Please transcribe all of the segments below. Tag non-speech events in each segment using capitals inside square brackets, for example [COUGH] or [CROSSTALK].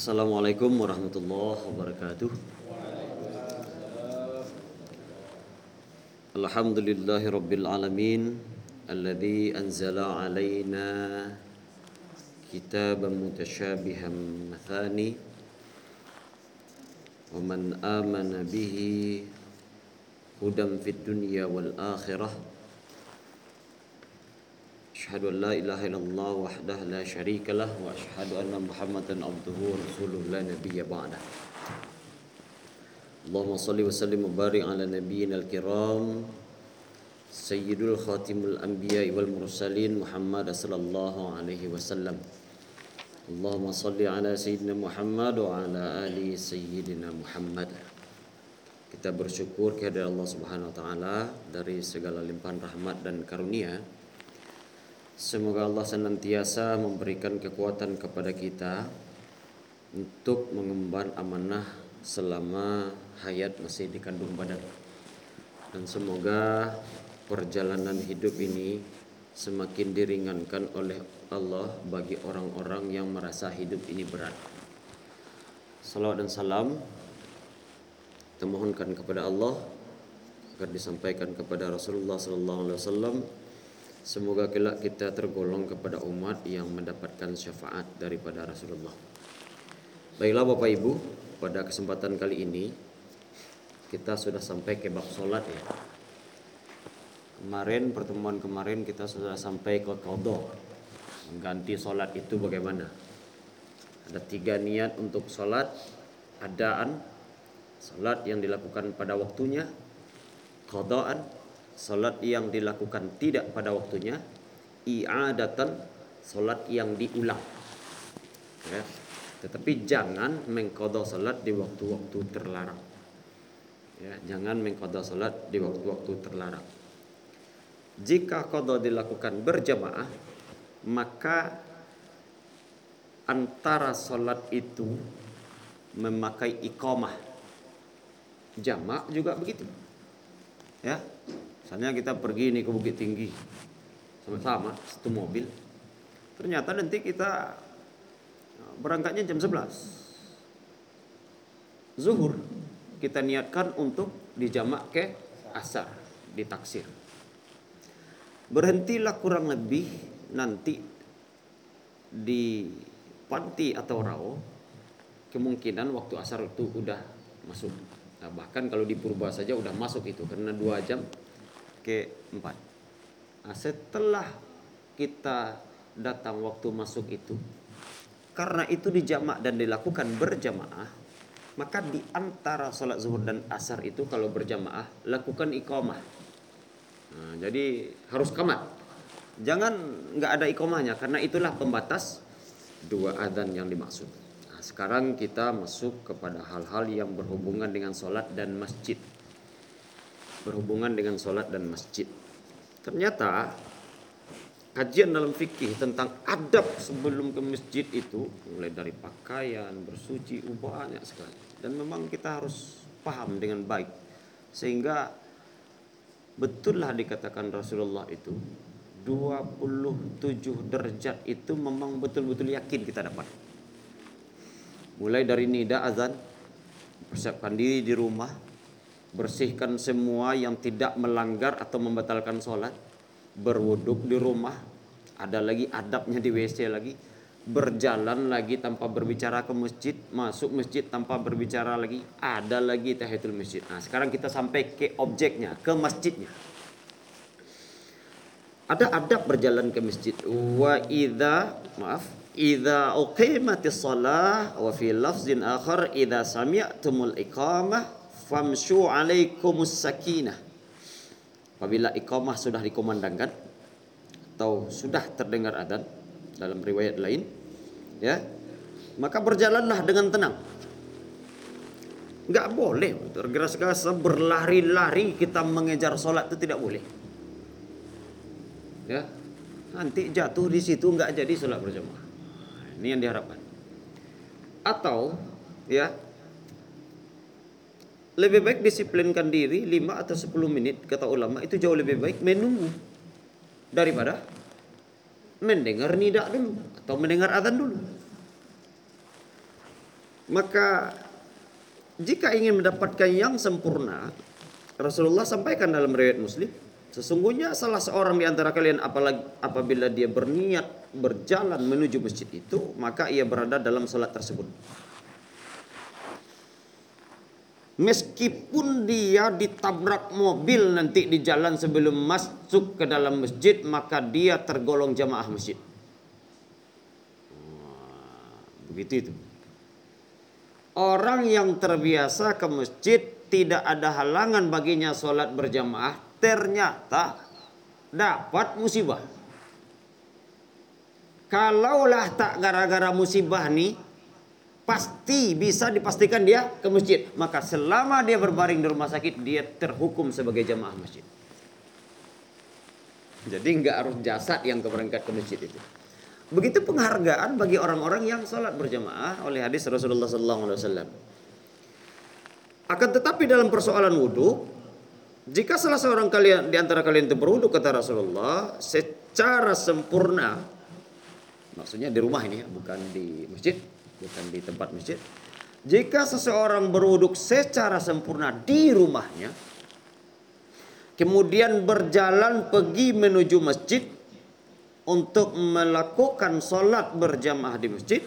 Assalamualaikum warahmatullahi wabarakatuh. Alhamdulillahi rabbil alamin alladhi anzala alaina kitaban mutasyabihan mathani wa man amana bihi hudan fid dunya wal akhirah أشهد أن لا إله إلا الله وحده لا شريك له وأشهد أن محمدا عبده ورسوله لا نبي بعده. اللهم صل وسلم وبارك على نبينا الكرام سيد الخاتم الأنبياء والمرسلين محمد صلى الله عليه وسلم. اللهم صل على سيدنا محمد وعلى آل سيدنا محمد. Kita bersyukur kehadirat Allah Subhanahu wa taala dari segala limpahan rahmat dan karunia Semoga Allah senantiasa memberikan kekuatan kepada kita untuk mengemban amanah selama hayat masih dikandung badan. Dan semoga perjalanan hidup ini semakin diringankan oleh Allah bagi orang-orang yang merasa hidup ini berat. Salawat dan salam kita kepada Allah agar disampaikan kepada Rasulullah sallallahu alaihi wasallam Semoga kelak kita tergolong kepada umat yang mendapatkan syafaat daripada Rasulullah. Baiklah Bapak Ibu, pada kesempatan kali ini kita sudah sampai ke bab solat ya. Kemarin pertemuan kemarin kita sudah sampai ke kodok mengganti solat itu bagaimana? Ada tiga niat untuk solat, adaan, solat yang dilakukan pada waktunya, kodoan, salat yang dilakukan tidak pada waktunya i'adatan salat yang diulang. Ya. tetapi jangan mengkodok salat di waktu-waktu terlarang. Ya, jangan mengkodok salat di waktu-waktu terlarang. Jika kodok dilakukan berjamaah maka antara salat itu memakai iqamah. Jamak juga begitu. Ya Misalnya kita pergi nih ke Bukit Tinggi sama-sama satu mobil. Ternyata nanti kita uh, berangkatnya jam 11. Zuhur kita niatkan untuk dijamak ke asar, ditaksir. Berhentilah kurang lebih nanti di panti atau rao kemungkinan waktu asar itu udah masuk. Nah, bahkan kalau di purba saja udah masuk itu karena dua jam keempat. Nah, setelah kita datang waktu masuk itu, karena itu dijamak dan dilakukan berjamaah, maka di antara sholat zuhur dan asar itu kalau berjamaah lakukan iqamah. Nah, jadi harus kamat. Jangan nggak ada iqamahnya karena itulah pembatas dua adzan yang dimaksud. Nah, sekarang kita masuk kepada hal-hal yang berhubungan dengan sholat dan masjid berhubungan dengan sholat dan masjid. Ternyata kajian dalam fikih tentang adab sebelum ke masjid itu mulai dari pakaian, bersuci, banyak sekali. Dan memang kita harus paham dengan baik sehingga betullah dikatakan Rasulullah itu 27 derajat itu memang betul-betul yakin kita dapat. Mulai dari nida azan, persiapkan diri di rumah, bersihkan semua yang tidak melanggar atau membatalkan sholat. Berwuduk di rumah. Ada lagi adabnya di WC lagi. Berjalan lagi tanpa berbicara ke masjid. Masuk masjid tanpa berbicara lagi. Ada lagi tahiyatul masjid. Nah sekarang kita sampai ke objeknya ke masjidnya. Ada adab berjalan ke masjid. Wa idza maaf idza uqimatis shalah wa fi lafzin akhar idza sami'tumul iqamah famshu alaikumus sakinah. Apabila iqamah sudah dikomandangkan atau sudah terdengar adzan dalam riwayat lain ya maka berjalanlah dengan tenang. Nggak boleh tergesa-gesa berlari-lari kita mengejar sholat itu tidak boleh. Ya nanti jatuh di situ nggak jadi sholat berjamaah. Ini yang diharapkan. Atau ya lebih baik disiplinkan diri 5 atau 10 menit kata ulama itu jauh lebih baik menunggu daripada mendengar nidak dulu atau mendengar adzan dulu. Maka jika ingin mendapatkan yang sempurna, Rasulullah sampaikan dalam riwayat Muslim, sesungguhnya salah seorang di antara kalian apalagi apabila dia berniat berjalan menuju masjid itu, maka ia berada dalam salat tersebut. Meskipun dia ditabrak mobil nanti di jalan sebelum masuk ke dalam masjid, maka dia tergolong jamaah masjid. Begitu itu. Orang yang terbiasa ke masjid tidak ada halangan baginya sholat berjamaah ternyata dapat musibah. Kalaulah tak gara-gara musibah nih pasti bisa dipastikan dia ke masjid. Maka selama dia berbaring di rumah sakit dia terhukum sebagai jamaah masjid. Jadi nggak harus jasad yang keberangkat ke masjid itu. Begitu penghargaan bagi orang-orang yang sholat berjamaah oleh hadis Rasulullah SAW. Akan tetapi dalam persoalan wudhu, jika salah seorang kalian di antara kalian itu berwudhu kata Rasulullah secara sempurna, maksudnya di rumah ini ya, bukan di masjid, bukan di tempat masjid. Jika seseorang berwudhu secara sempurna di rumahnya, kemudian berjalan pergi menuju masjid, untuk melakukan solat berjamaah di masjid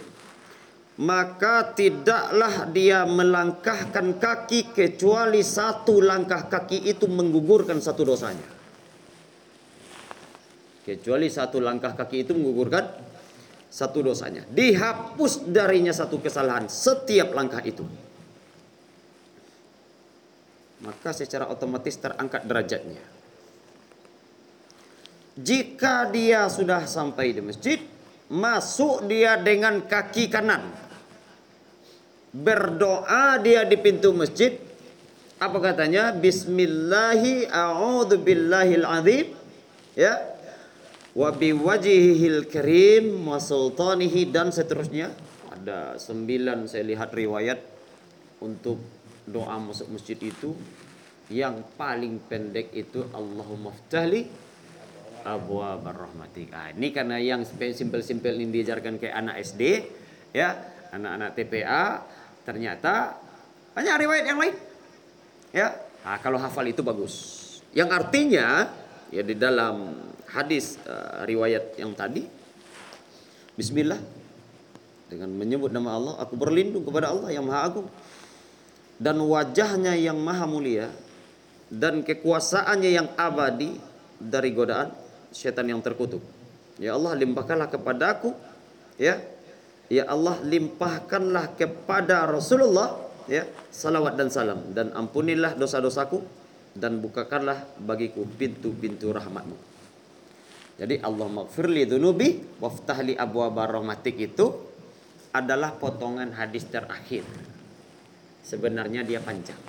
maka tidaklah dia melangkahkan kaki kecuali satu langkah kaki itu menggugurkan satu dosanya. Kecuali satu langkah kaki itu menggugurkan satu dosanya. Dihapus darinya satu kesalahan setiap langkah itu. Maka secara otomatis terangkat derajatnya. Jika dia sudah sampai di masjid, masuk dia dengan kaki kanan. Berdoa dia di pintu masjid. Apa katanya? Bismillahi a'udzu billahil azim. Ya. Wa biwajhihil karim wa sultanihi dan seterusnya. Ada sembilan saya lihat riwayat untuk doa masuk masjid itu. Yang paling pendek itu Allahumma ftahli abwa rahmatik. Ah, ini karena yang simpel-simpel ini diajarkan kayak anak SD, ya, anak-anak TPA, ternyata banyak riwayat yang lain. Ya, nah, kalau hafal itu bagus. Yang artinya ya di dalam hadis uh, riwayat yang tadi Bismillah dengan menyebut nama Allah aku berlindung kepada Allah yang maha agung dan wajahnya yang maha mulia dan kekuasaannya yang abadi dari godaan setan yang terkutuk. Ya Allah limpahkanlah kepadaku ya. Ya Allah limpahkanlah kepada Rasulullah ya salawat dan salam dan ampunilah dosa-dosaku dan bukakanlah bagiku pintu-pintu rahmatmu. Jadi Allah maghfirli dunubi waftahli abwa rahmatik itu adalah potongan hadis terakhir. Sebenarnya dia panjang.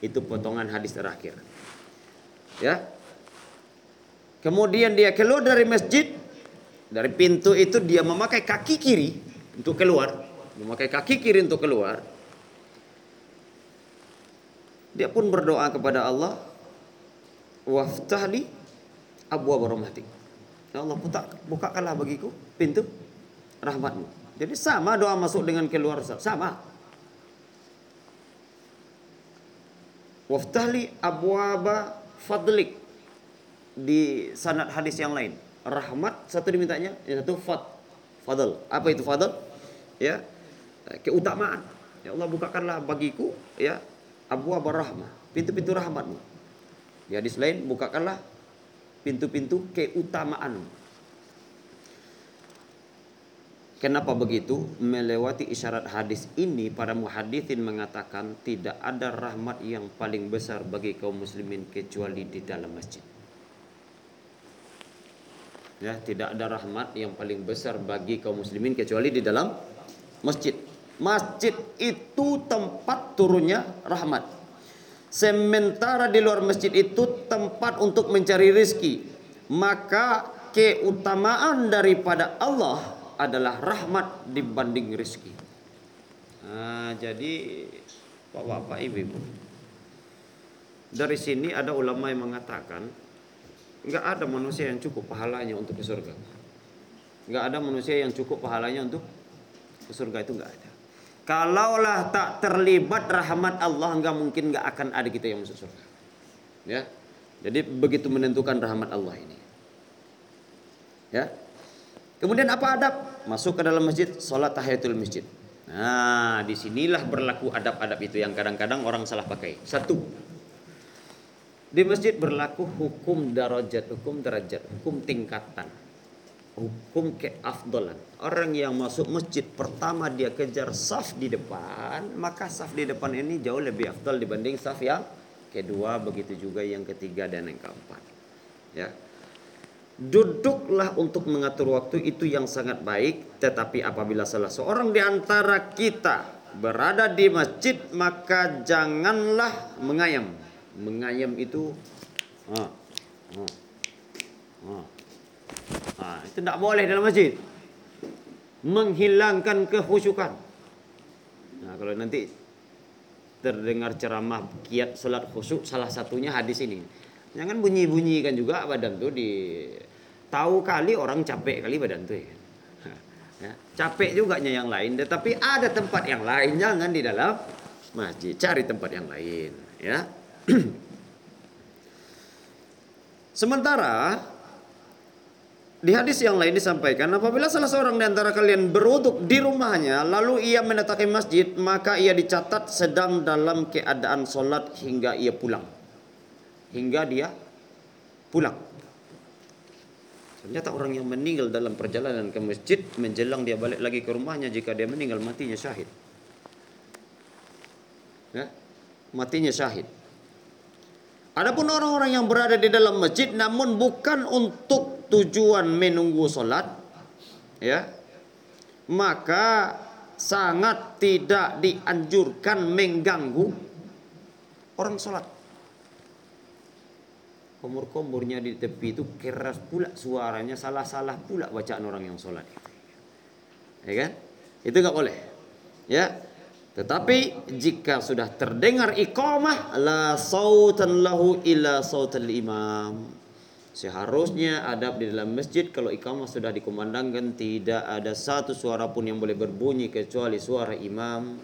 Itu potongan hadis terakhir. Ya, Kemudian dia keluar dari masjid. Dari pintu itu dia memakai kaki kiri untuk keluar. Memakai kaki kiri untuk keluar. Dia pun berdoa kepada Allah. Waftahli abu rahmatik. Ya Allah buka, bukakanlah bagiku pintu rahmatmu. Jadi sama doa masuk dengan keluar sama. Waftahli abwaba fadlik di sanad hadis yang lain. Rahmat satu dimintanya, yang satu fad. Fadl. Apa itu fadl? Ya. Keutamaan. Ya Allah bukakanlah bagiku ya abu rahmah, pintu-pintu rahmatmu. Di hadis lain bukakanlah pintu-pintu keutamaan. Kenapa begitu? Melewati isyarat hadis ini para muhadithin mengatakan tidak ada rahmat yang paling besar bagi kaum muslimin kecuali di dalam masjid. Ya, tidak ada rahmat yang paling besar bagi kaum muslimin kecuali di dalam masjid. Masjid itu tempat turunnya rahmat. Sementara di luar masjid itu tempat untuk mencari rizki. Maka keutamaan daripada Allah adalah rahmat dibanding rizki. Nah, jadi bapak-bapak ibu-ibu. Dari sini ada ulama yang mengatakan Enggak ada manusia yang cukup pahalanya untuk ke surga. Enggak ada manusia yang cukup pahalanya untuk ke surga itu enggak ada. Kalaulah tak terlibat rahmat Allah, enggak mungkin enggak akan ada kita yang masuk surga. Ya. Jadi begitu menentukan rahmat Allah ini. Ya. Kemudian apa adab? Masuk ke dalam masjid, sholat tahiyatul masjid. Nah, di sinilah berlaku adab-adab itu yang kadang-kadang orang salah pakai. Satu, di masjid berlaku hukum darajat, hukum derajat, hukum tingkatan hukum keafdalan. Orang yang masuk masjid pertama dia kejar saf di depan, maka saf di depan ini jauh lebih afdal dibanding saf yang kedua, begitu juga yang ketiga dan yang keempat. Ya. Duduklah untuk mengatur waktu itu yang sangat baik, tetapi apabila salah seorang di antara kita berada di masjid, maka janganlah mengayam. Mengayam itu ah, ah, ah Ha, itu tak boleh dalam masjid. Menghilangkan kehusukan. Nah, kalau nanti terdengar ceramah kiat salat khusyuk salah satunya hadis ini. Jangan bunyi-bunyikan juga badan tuh di tahu kali orang capek kali badan tuh ya. ya. Capek juga yang lain tetapi ada tempat yang lain jangan di dalam masjid. Cari tempat yang lain ya. [CLEARS THROAT] Sementara di hadis yang lain disampaikan, apabila salah seorang di antara kalian beruduk di rumahnya, lalu ia mendatangi masjid, maka ia dicatat sedang dalam keadaan solat hingga ia pulang. Hingga dia pulang. Ternyata orang yang meninggal dalam perjalanan ke masjid, menjelang dia balik lagi ke rumahnya, jika dia meninggal matinya syahid. Ya? Matinya syahid. Adapun orang-orang yang berada di dalam masjid namun bukan untuk tujuan menunggu solat ya maka sangat tidak dianjurkan mengganggu orang solat. Komur-komurnya di tepi itu keras pula suaranya salah-salah pula bacaan orang yang solat. Ya kan? Itu nggak boleh ya. Tetapi jika sudah terdengar iqamah la sautan lahu illa sautal imam Seharusnya adab di dalam masjid kalau ikamah sudah dikumandangkan tidak ada satu suara pun yang boleh berbunyi kecuali suara imam.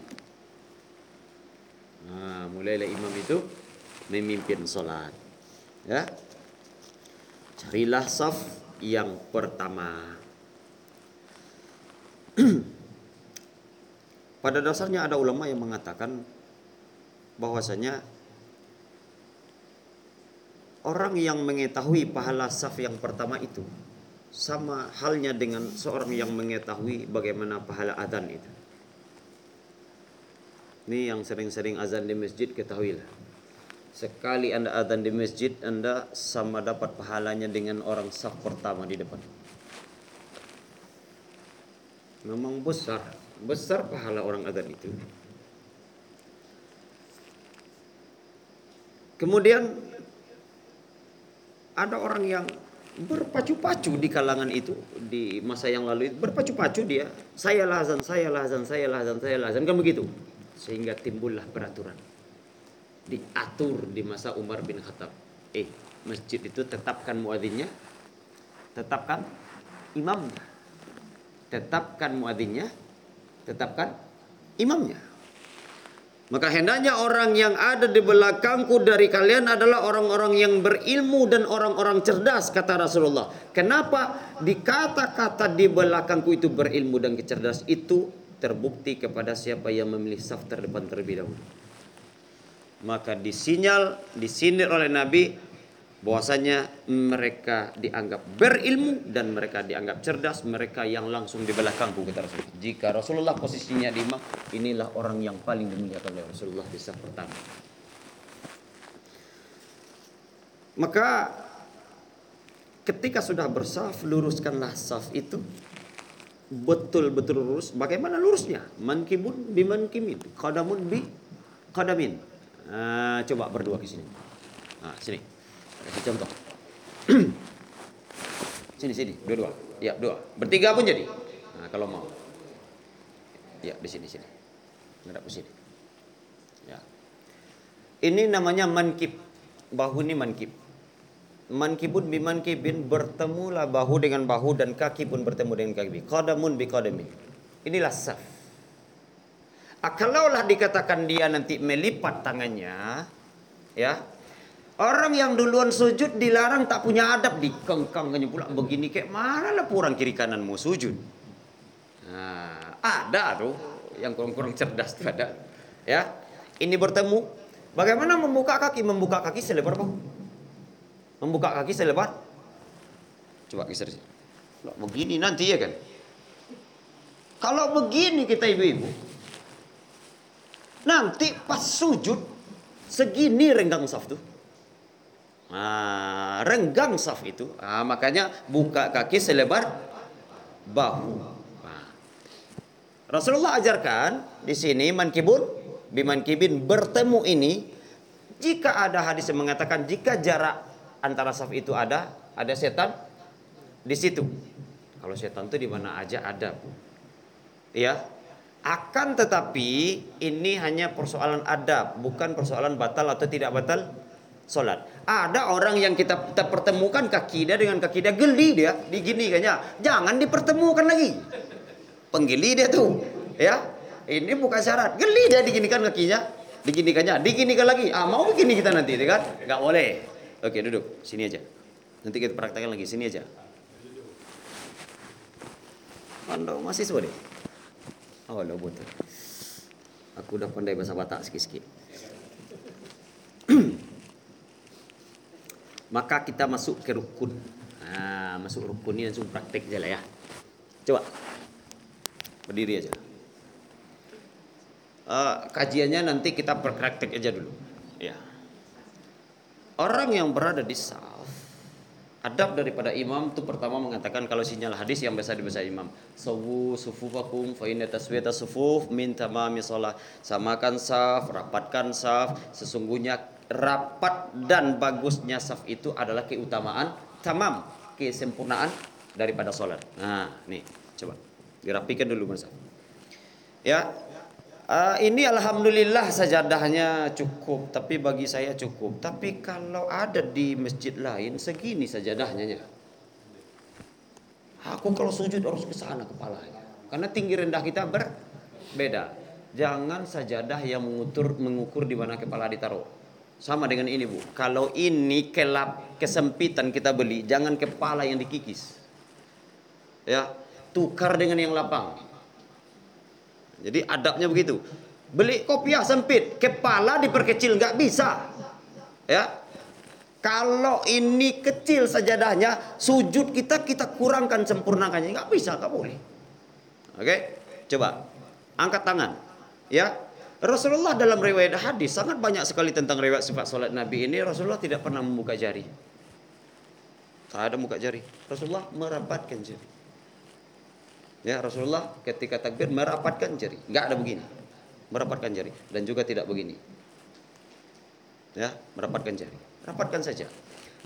Nah, mulailah imam itu memimpin solat. Ya. Carilah saf yang pertama. [CLEARS THROAT] Pada dasarnya ada ulama yang mengatakan bahwasanya orang yang mengetahui pahala saf yang pertama itu sama halnya dengan seorang yang mengetahui bagaimana pahala azan itu. Ini yang sering-sering azan di masjid ketahuilah. Sekali anda azan di masjid, anda sama dapat pahalanya dengan orang saf pertama di depan. Memang besar, besar pahala orang azan itu. Kemudian ada orang yang berpacu-pacu di kalangan itu di masa yang lalu itu berpacu-pacu dia. Saya lazan saya lazan saya lazan saya lazan kan begitu? Sehingga timbullah peraturan. Diatur di masa Umar bin Khattab. Eh masjid itu tetapkan muadzinnya tetapkan imamnya. Tetapkan muadzinnya tetapkan imamnya maka hendaknya orang yang ada di belakangku dari kalian adalah orang-orang yang berilmu dan orang-orang cerdas kata Rasulullah. Kenapa dikata-kata di belakangku itu berilmu dan kecerdas itu terbukti kepada siapa yang memilih saf terdepan terlebih dahulu. Maka disinyal, disindir oleh Nabi bahwasanya mereka dianggap berilmu dan mereka dianggap cerdas mereka yang langsung di belakangku kata Rasul jika Rasulullah posisinya di imam inilah orang yang paling dimuliakan oleh Rasulullah di pertama. Maka ketika sudah bersaf luruskanlah saf itu. Betul-betul lurus. Bagaimana lurusnya? Mankibun bi mankimin. Qadamun bi qadamin. Nah, coba berdua ke sini. Nah, sini Kasih contoh. [CLEARS THROAT] sini sini, dua-dua. Ya, dua. Bertiga pun jadi. Nah, kalau mau. Ya, di sini sini. Ngadap ke sini. Ya. Ini namanya mankib. Bahu ini mankib. Mankibun bi mankibin bertemulah bahu dengan bahu dan kaki pun bertemu dengan kaki. Qadamun bi qadamin. Inilah saf. Ah, kalaulah dikatakan dia nanti melipat tangannya, ya. Orang yang duluan sujud dilarang tak punya adab dikengkangnya pula begini kayak mana lah kurang kiri kanan mau sujud. Nah, ada tuh yang kurang-kurang cerdas tuh ada. Ya. Ini bertemu bagaimana membuka kaki? Membuka kaki selebar bahu. Membuka kaki selebar. Coba geser sih. Begini nanti ya kan. Kalau begini kita ibu-ibu, Nanti pas sujud segini renggang saf tuh. Nah, renggang saf itu. Nah, makanya buka kaki selebar bahu. Nah. Rasulullah ajarkan di sini mankibun bimankibin bertemu ini jika ada hadis yang mengatakan jika jarak antara saf itu ada, ada setan di situ. Kalau setan itu di mana aja ada. Ya, akan tetapi ini hanya persoalan adab, bukan persoalan batal atau tidak batal sholat. Ada orang yang kita, kita pertemukan kaki dia dengan kaki dia geli dia, digini kayaknya. Jangan dipertemukan lagi. Penggeli dia tuh, ya. Ini bukan syarat. Geli dia diginikan kakinya, diginikannya, diginikan lagi. Ah mau begini kita nanti, ya kan? Gak boleh. Oke duduk, sini aja. Nanti kita praktekkan lagi, sini aja. Anda masih deh. Oh, lo betul. Aku udah pandai bahasa Batak sikit-sikit. [CLEARS THROAT] Maka kita masuk ke rukun. Nah, masuk rukun ini langsung praktek aja lah ya. Coba. Berdiri aja. Uh, kajiannya nanti kita praktek aja dulu. Ya. Orang yang berada di saf Adab daripada imam itu pertama mengatakan kalau sinyal hadis yang biasa dibaca imam. Sawu sufufakum fa inna taswiyata sufuf min tamami. Samakan saf, rapatkan saf. Sesungguhnya rapat dan bagusnya saf itu adalah keutamaan tamam, kesempurnaan daripada salat. Nah, nih, coba dirapikan dulu Mas. Ya, Uh, ini alhamdulillah sajadahnya cukup, tapi bagi saya cukup. Tapi kalau ada di masjid lain segini sajadahnya. Aku kalau sujud harus ke sana kepalanya. Karena tinggi rendah kita berbeda. Jangan sajadah yang mengukur mengukur di mana kepala ditaruh. Sama dengan ini bu. Kalau ini kelap kesempitan kita beli, jangan kepala yang dikikis. Ya, tukar dengan yang lapang. Jadi adabnya begitu. Beli kopiah sempit, kepala diperkecil nggak bisa. Ya. Kalau ini kecil sajadahnya, sujud kita kita kurangkan sempurnakannya, nggak bisa, nggak boleh. Oke, coba angkat tangan. Ya, Rasulullah dalam riwayat hadis sangat banyak sekali tentang riwayat sifat salat Nabi ini. Rasulullah tidak pernah membuka jari. Tak ada muka jari. Rasulullah merapatkan jari. Ya Rasulullah ketika takbir merapatkan jari, nggak ada begini, merapatkan jari dan juga tidak begini. Ya, merapatkan jari, rapatkan saja.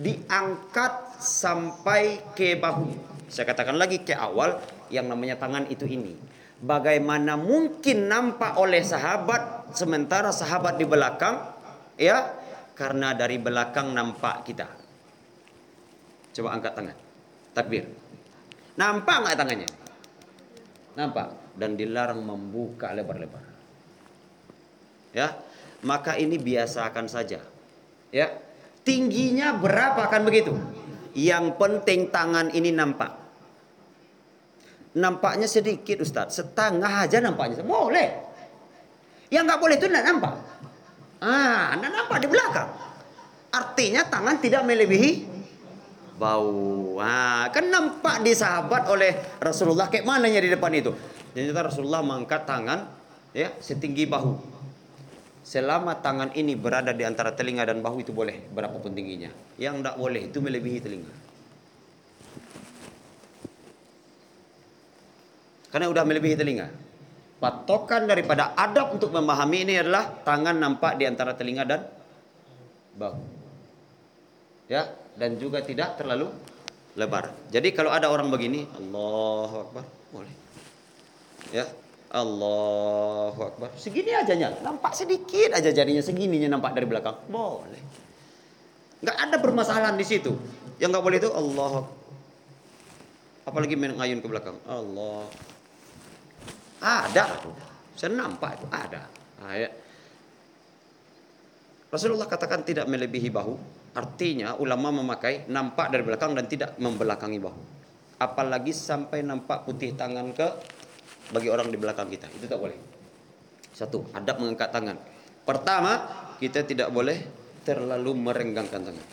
Diangkat sampai ke bahu. Saya katakan lagi ke awal yang namanya tangan itu ini. Bagaimana mungkin nampak oleh sahabat sementara sahabat di belakang ya karena dari belakang nampak kita. Coba angkat tangan. Takbir. Nampak nggak tangannya? Nampak? Dan dilarang membuka lebar-lebar. Ya, maka ini biasakan saja. Ya, tingginya berapa kan begitu? Yang penting tangan ini nampak. Nampaknya sedikit Ustaz, setengah aja nampaknya. Boleh. Yang nggak boleh itu tidak nampak. Ah, tidak nampak di belakang. Artinya tangan tidak melebihi bau. Ah, kan nampak di sahabat oleh Rasulullah kayak mananya di depan itu. Ternyata Rasulullah mengangkat tangan ya setinggi bahu. Selama tangan ini berada di antara telinga dan bahu itu boleh berapapun tingginya. Yang tidak boleh itu melebihi telinga. Karena udah melebihi telinga. Patokan daripada adab untuk memahami ini adalah tangan nampak di antara telinga dan bahu. Ya, dan juga tidak terlalu lebar. Jadi kalau ada orang begini, Allahu Akbar, boleh. Ya, Allahu Akbar. Segini aja nyala, nampak sedikit aja jarinya segininya nampak dari belakang, boleh. Nggak ada permasalahan di situ. Yang nggak boleh itu Allah. Apalagi main ngayun ke belakang. Allah. Ada. Saya nampak itu ada. Nah, ya. Rasulullah katakan tidak melebihi bahu. Artinya ulama memakai nampak dari belakang dan tidak membelakangi bahu. Apalagi sampai nampak putih tangan ke bagi orang di belakang kita. Itu tak boleh. Satu, adab mengangkat tangan. Pertama, kita tidak boleh terlalu merenggangkan tangan.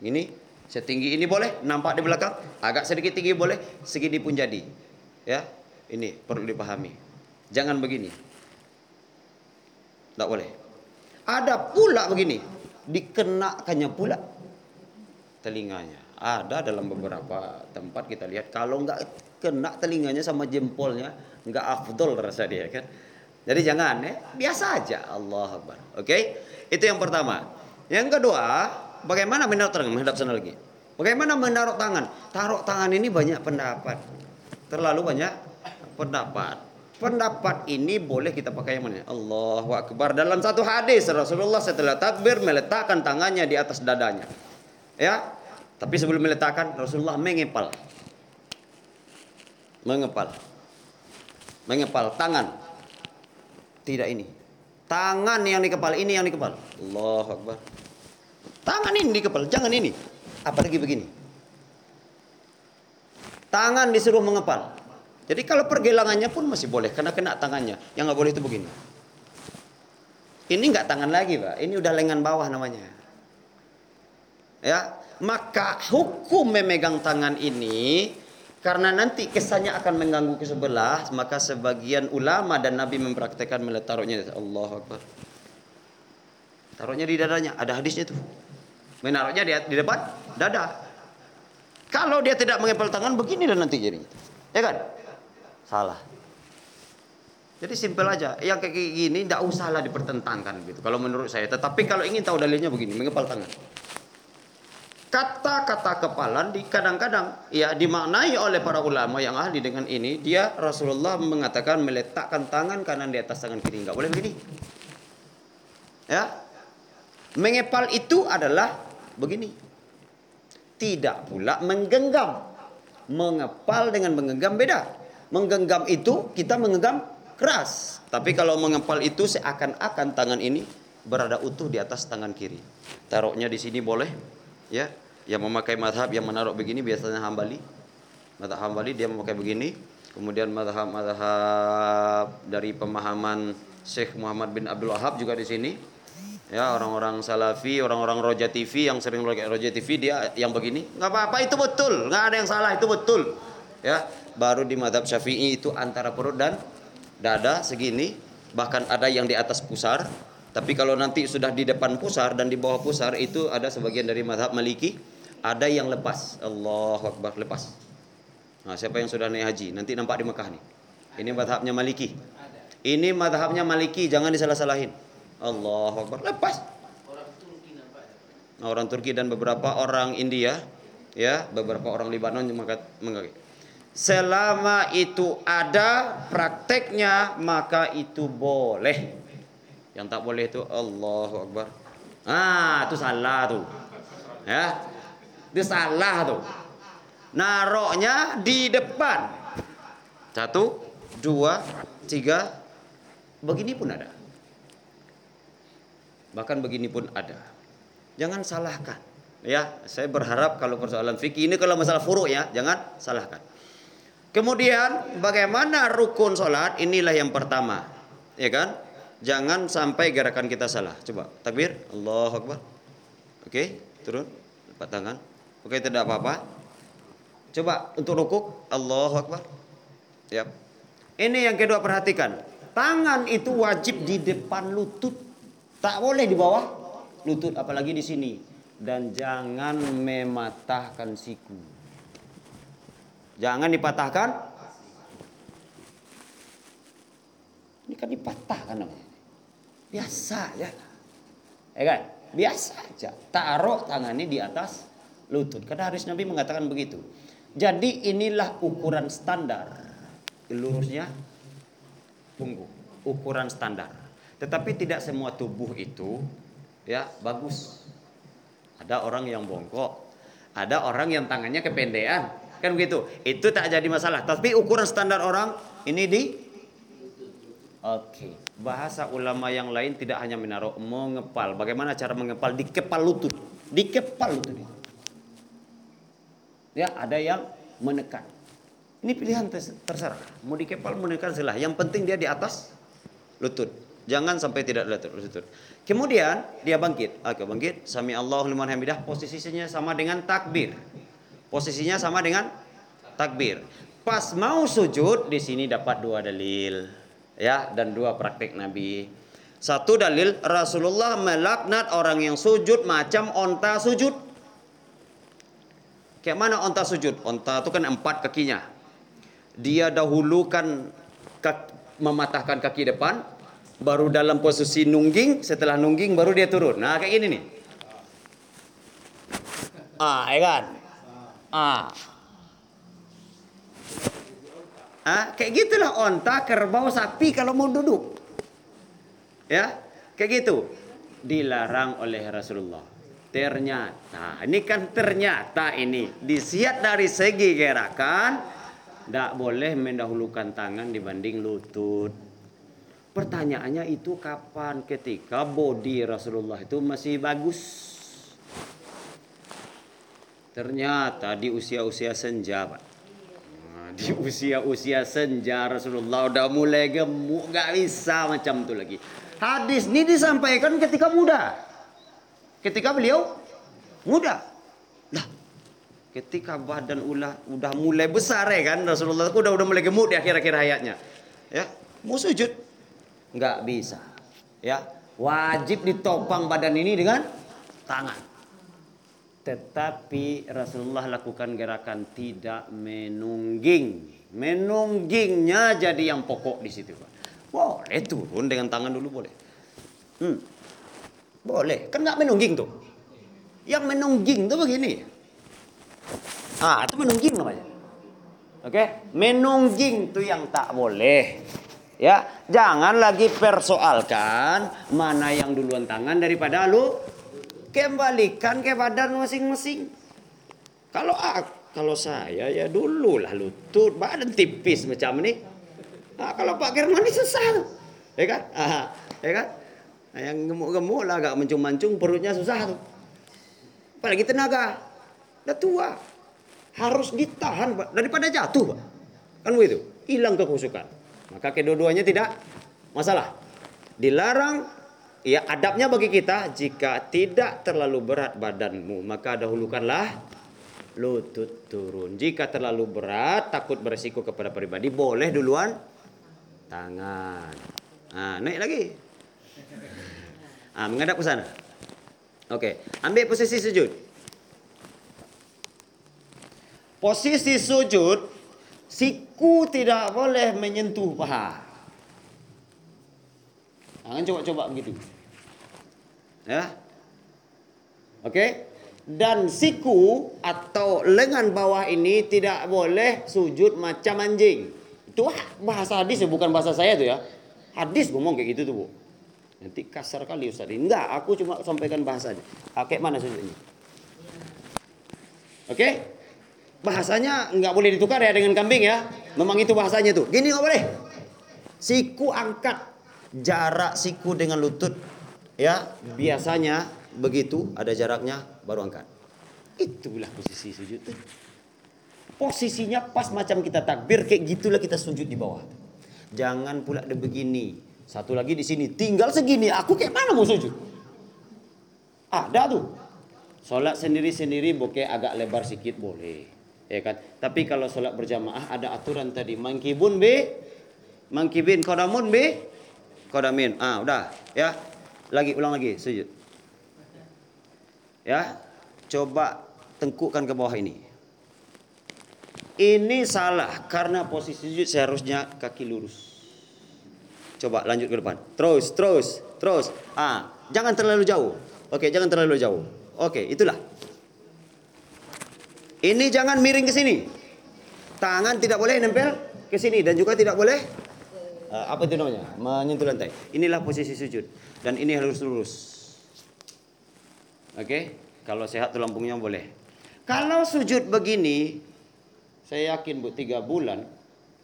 Ini setinggi ini boleh, nampak di belakang, agak sedikit tinggi boleh, segini pun jadi. Ya, ini perlu dipahami. Jangan begini. Tidak boleh. Ada pula begini, dikenakannya pula telinganya. Ada dalam beberapa tempat kita lihat kalau nggak kena telinganya sama jempolnya nggak afdol rasa dia kan. Jadi jangan ya, biasa aja Allah Akbar. Oke? Okay? Itu yang pertama. Yang kedua, bagaimana menaruh tangan menghadap sana lagi? Bagaimana menaruh tangan? Taruh tangan ini banyak pendapat. Terlalu banyak pendapat. Pendapat ini boleh kita pakai yang mana? Allahu Akbar. Dalam satu hadis Rasulullah setelah takbir meletakkan tangannya di atas dadanya. Ya. Tapi sebelum meletakkan Rasulullah mengepal. Mengepal. Mengepal tangan. Tidak ini. Tangan yang dikepal, ini yang dikepal. Allahu Akbar. Tangan ini dikepal, jangan ini. Apalagi begini. Tangan disuruh mengepal. Jadi kalau pergelangannya pun masih boleh karena kena tangannya. Yang nggak boleh itu begini. Ini nggak tangan lagi, Pak. Ini udah lengan bawah namanya. Ya, maka hukum memegang tangan ini karena nanti kesannya akan mengganggu ke sebelah, maka sebagian ulama dan Nabi mempraktekkan meletaknya Allah Akbar. Taruhnya di dadanya, ada hadisnya tuh. Menaruhnya di, di depan dada. Kalau dia tidak mengepal tangan begini dan nanti jadi. Ya kan? Salah. Jadi simpel aja. Yang kayak gini tidak usahlah dipertentangkan gitu. Kalau menurut saya. Tetapi kalau ingin tahu dalilnya begini, mengepal tangan. Kata-kata kepalan di kadang-kadang ya dimaknai oleh para ulama yang ahli dengan ini. Dia Rasulullah mengatakan meletakkan tangan kanan di atas tangan kiri. Enggak boleh begini. Ya. Mengepal itu adalah begini. Tidak pula menggenggam. Mengepal dengan menggenggam beda. Menggenggam itu kita menggenggam keras. Tapi kalau mengepal itu seakan-akan tangan ini berada utuh di atas tangan kiri. Taruhnya di sini boleh, ya. Yang memakai madhab yang menaruh begini biasanya hambali. Madhab hambali dia memakai begini. Kemudian madhab-madhab dari pemahaman Syekh Muhammad bin Abdul Wahab juga di sini ya orang-orang salafi orang-orang roja TV yang sering roja TV dia yang begini nggak apa-apa itu betul nggak ada yang salah itu betul ya baru di madhab syafi'i itu antara perut dan dada segini bahkan ada yang di atas pusar tapi kalau nanti sudah di depan pusar dan di bawah pusar itu ada sebagian dari madhab maliki ada yang lepas Allah Akbar lepas nah siapa yang sudah naik haji nanti nampak di Mekah nih ini madhabnya maliki ini madhabnya maliki jangan disalah-salahin Allah Akbar. Lepas. Orang Turki dan beberapa orang India, ya, beberapa orang Libanon yang mengakai. Selama itu ada prakteknya, maka itu boleh. Yang tak boleh itu Allah Akbar. Ah, itu salah tuh. Ya. Itu salah tuh. Naroknya di depan. Satu, dua, tiga. Begini pun ada. Bahkan begini pun ada. Jangan salahkan. Ya, saya berharap kalau persoalan fikih ini kalau masalah furu ya, jangan salahkan. Kemudian bagaimana rukun sholat? Inilah yang pertama, ya kan? Jangan sampai gerakan kita salah. Coba takbir, Allah Akbar. Oke, turun, lepas tangan. Oke, tidak apa-apa. Coba untuk rukuk, Allah Akbar. Ya. Ini yang kedua perhatikan. Tangan itu wajib di depan lutut Tak boleh di bawah lutut apalagi di sini dan jangan mematahkan siku. Jangan dipatahkan. Ini kan dipatahkan namanya. Biasa ya. Ya kan? Biasa aja. Taruh tangannya di atas lutut. Karena harus Nabi mengatakan begitu. Jadi inilah ukuran standar. Lurusnya punggung. Ukuran standar. Tetapi tidak semua tubuh itu ya bagus. Ada orang yang bongkok, ada orang yang tangannya kependean, kan begitu. Itu tak jadi masalah. Tapi ukuran standar orang ini di Oke, bahasa ulama yang lain tidak hanya menaruh mengepal. Bagaimana cara mengepal? Dikepal lutut, dikepal lutut. Ya, ada yang menekan. Ini pilihan terserah. Mau dikepal, mau menekan selah. Yang penting dia di atas lutut. Jangan sampai tidak lutut. Kemudian dia bangkit. Oke, bangkit. Sami Allahu liman hamidah. Posisinya sama dengan takbir. Posisinya sama dengan takbir. Pas mau sujud di sini dapat dua dalil ya dan dua praktik Nabi. Satu dalil Rasulullah melaknat orang yang sujud macam onta sujud. Kayak mana onta sujud? Onta itu kan empat kakinya. Dia dahulukan kaki, mematahkan kaki depan, baru dalam posisi nungging, setelah nungging baru dia turun. Nah kayak ini nih. Ah, ya kan? Ah. Ah, kayak gitulah onta, kerbau, sapi kalau mau duduk. Ya, kayak gitu. Dilarang oleh Rasulullah. Ternyata, ini kan ternyata ini disiat dari segi gerakan, tidak boleh mendahulukan tangan dibanding lutut. Pertanyaannya itu kapan? Ketika body Rasulullah itu masih bagus. Ternyata di usia-usia senja, Pak. Di usia-usia senja Rasulullah udah mulai gemuk gak bisa macam tu lagi. Hadis ini disampaikan ketika muda. Ketika beliau muda. Lah ketika badan ulah udah mulai besar ya kan Rasulullah udah udah mulai gemuk di akhir-akhir hayatnya ya mau sujud? Nggak bisa. Ya wajib ditopang badan ini dengan tangan tetapi Rasulullah lakukan gerakan tidak menungging. Menunggingnya jadi yang pokok di situ. Boleh turun dengan tangan dulu boleh. Hmm. Boleh. Kan nggak menungging tuh. Yang menungging tuh begini. Ah, itu menungging namanya. Oke, okay? menungging tuh yang tak boleh. Ya, jangan lagi persoalkan mana yang duluan tangan daripada lu kembalikan ke badan masing-masing. Kalau kalau saya ya dulu lah lutut badan tipis macam ini. Nah, kalau Pak Kerman ini susah, ya kan? Ah, ya kan? Nah, yang gemuk-gemuk lah agak mencung-mancung perutnya susah tuh. Apalagi tenaga, udah tua, harus ditahan daripada jatuh, Pak. Kan begitu, hilang kekusukan. Maka kedua-duanya tidak masalah. Dilarang Ya adabnya bagi kita jika tidak terlalu berat badanmu maka dahulukanlah lutut turun. Jika terlalu berat takut beresiko kepada pribadi boleh duluan tangan. Nah, naik lagi. Ah, menghadap ke sana. Oke, ambil posisi sujud. Posisi sujud siku tidak boleh menyentuh paha. Jangan coba-coba begitu. Ya. Oke. Okay? Dan siku atau lengan bawah ini tidak boleh sujud macam anjing. Itu bahasa hadis ya, bukan bahasa saya tuh ya. Hadis ngomong kayak gitu tuh, Bu. Nanti kasar kali Ustaz. Enggak, aku cuma sampaikan bahasanya. Oke, ah, mana sujudnya? Oke? Bahasanya nggak boleh ditukar ya dengan kambing ya. Memang itu bahasanya tuh. Gini nggak boleh. Siku angkat jarak siku dengan lutut ya biasanya begitu ada jaraknya baru angkat. Itulah posisi sujud. Posisinya pas macam kita takbir kayak gitulah kita sujud di bawah. Jangan pula ada begini. Satu lagi di sini tinggal segini. Aku kayak mana mau sujud? Ada tuh. Sholat sendiri sendiri bokeh agak lebar sedikit boleh. Ya kan? Tapi kalau sholat berjamaah ada aturan tadi. Mangkibun b mangkibin kodamun b Kodamin. Ah, udah, ya. Lagi ulang lagi sujud. Ya. Coba tengkukkan ke bawah ini. Ini salah karena posisi sujud seharusnya kaki lurus. Coba lanjut ke depan. Terus, terus, terus. Ah, jangan terlalu jauh. Oke, jangan terlalu jauh. Oke, itulah. Ini jangan miring ke sini. Tangan tidak boleh nempel ke sini dan juga tidak boleh apa itu namanya? Menyentuh lantai. Inilah posisi sujud dan ini harus lurus. Oke, okay? kalau sehat tulang punggungnya boleh. Kalau sujud begini, saya yakin bu tiga bulan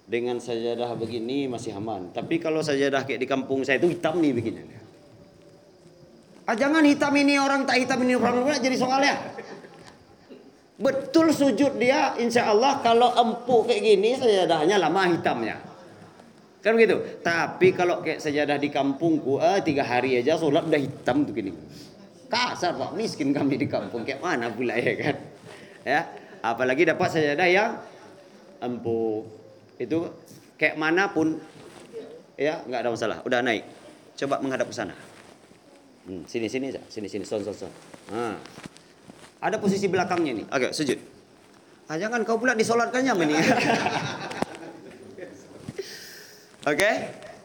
dengan sajadah begini masih aman. Tapi kalau sajadah kayak di kampung saya itu hitam nih begini. Ah, jangan hitam ini orang tak hitam ini orang pula jadi soal ya. Betul sujud dia insya Allah kalau empuk kayak gini sajadahnya lama hitamnya. Kan begitu. Tapi kalau kayak sajadah di kampungku, eh, tiga hari aja sholat udah hitam tuh gini. Kasar pak, miskin kami di kampung kayak mana pula ya kan. Ya, apalagi dapat sajadah yang empuk. Itu kayak mana pun ya nggak ada masalah. Udah naik. Coba menghadap ke sana. Hmm, sini sini aja, sini sini son son son. Nah. Ada posisi belakangnya nih. Oke, sujud. Ah, jangan kau pula disolatkannya ini. [LAUGHS] Oke,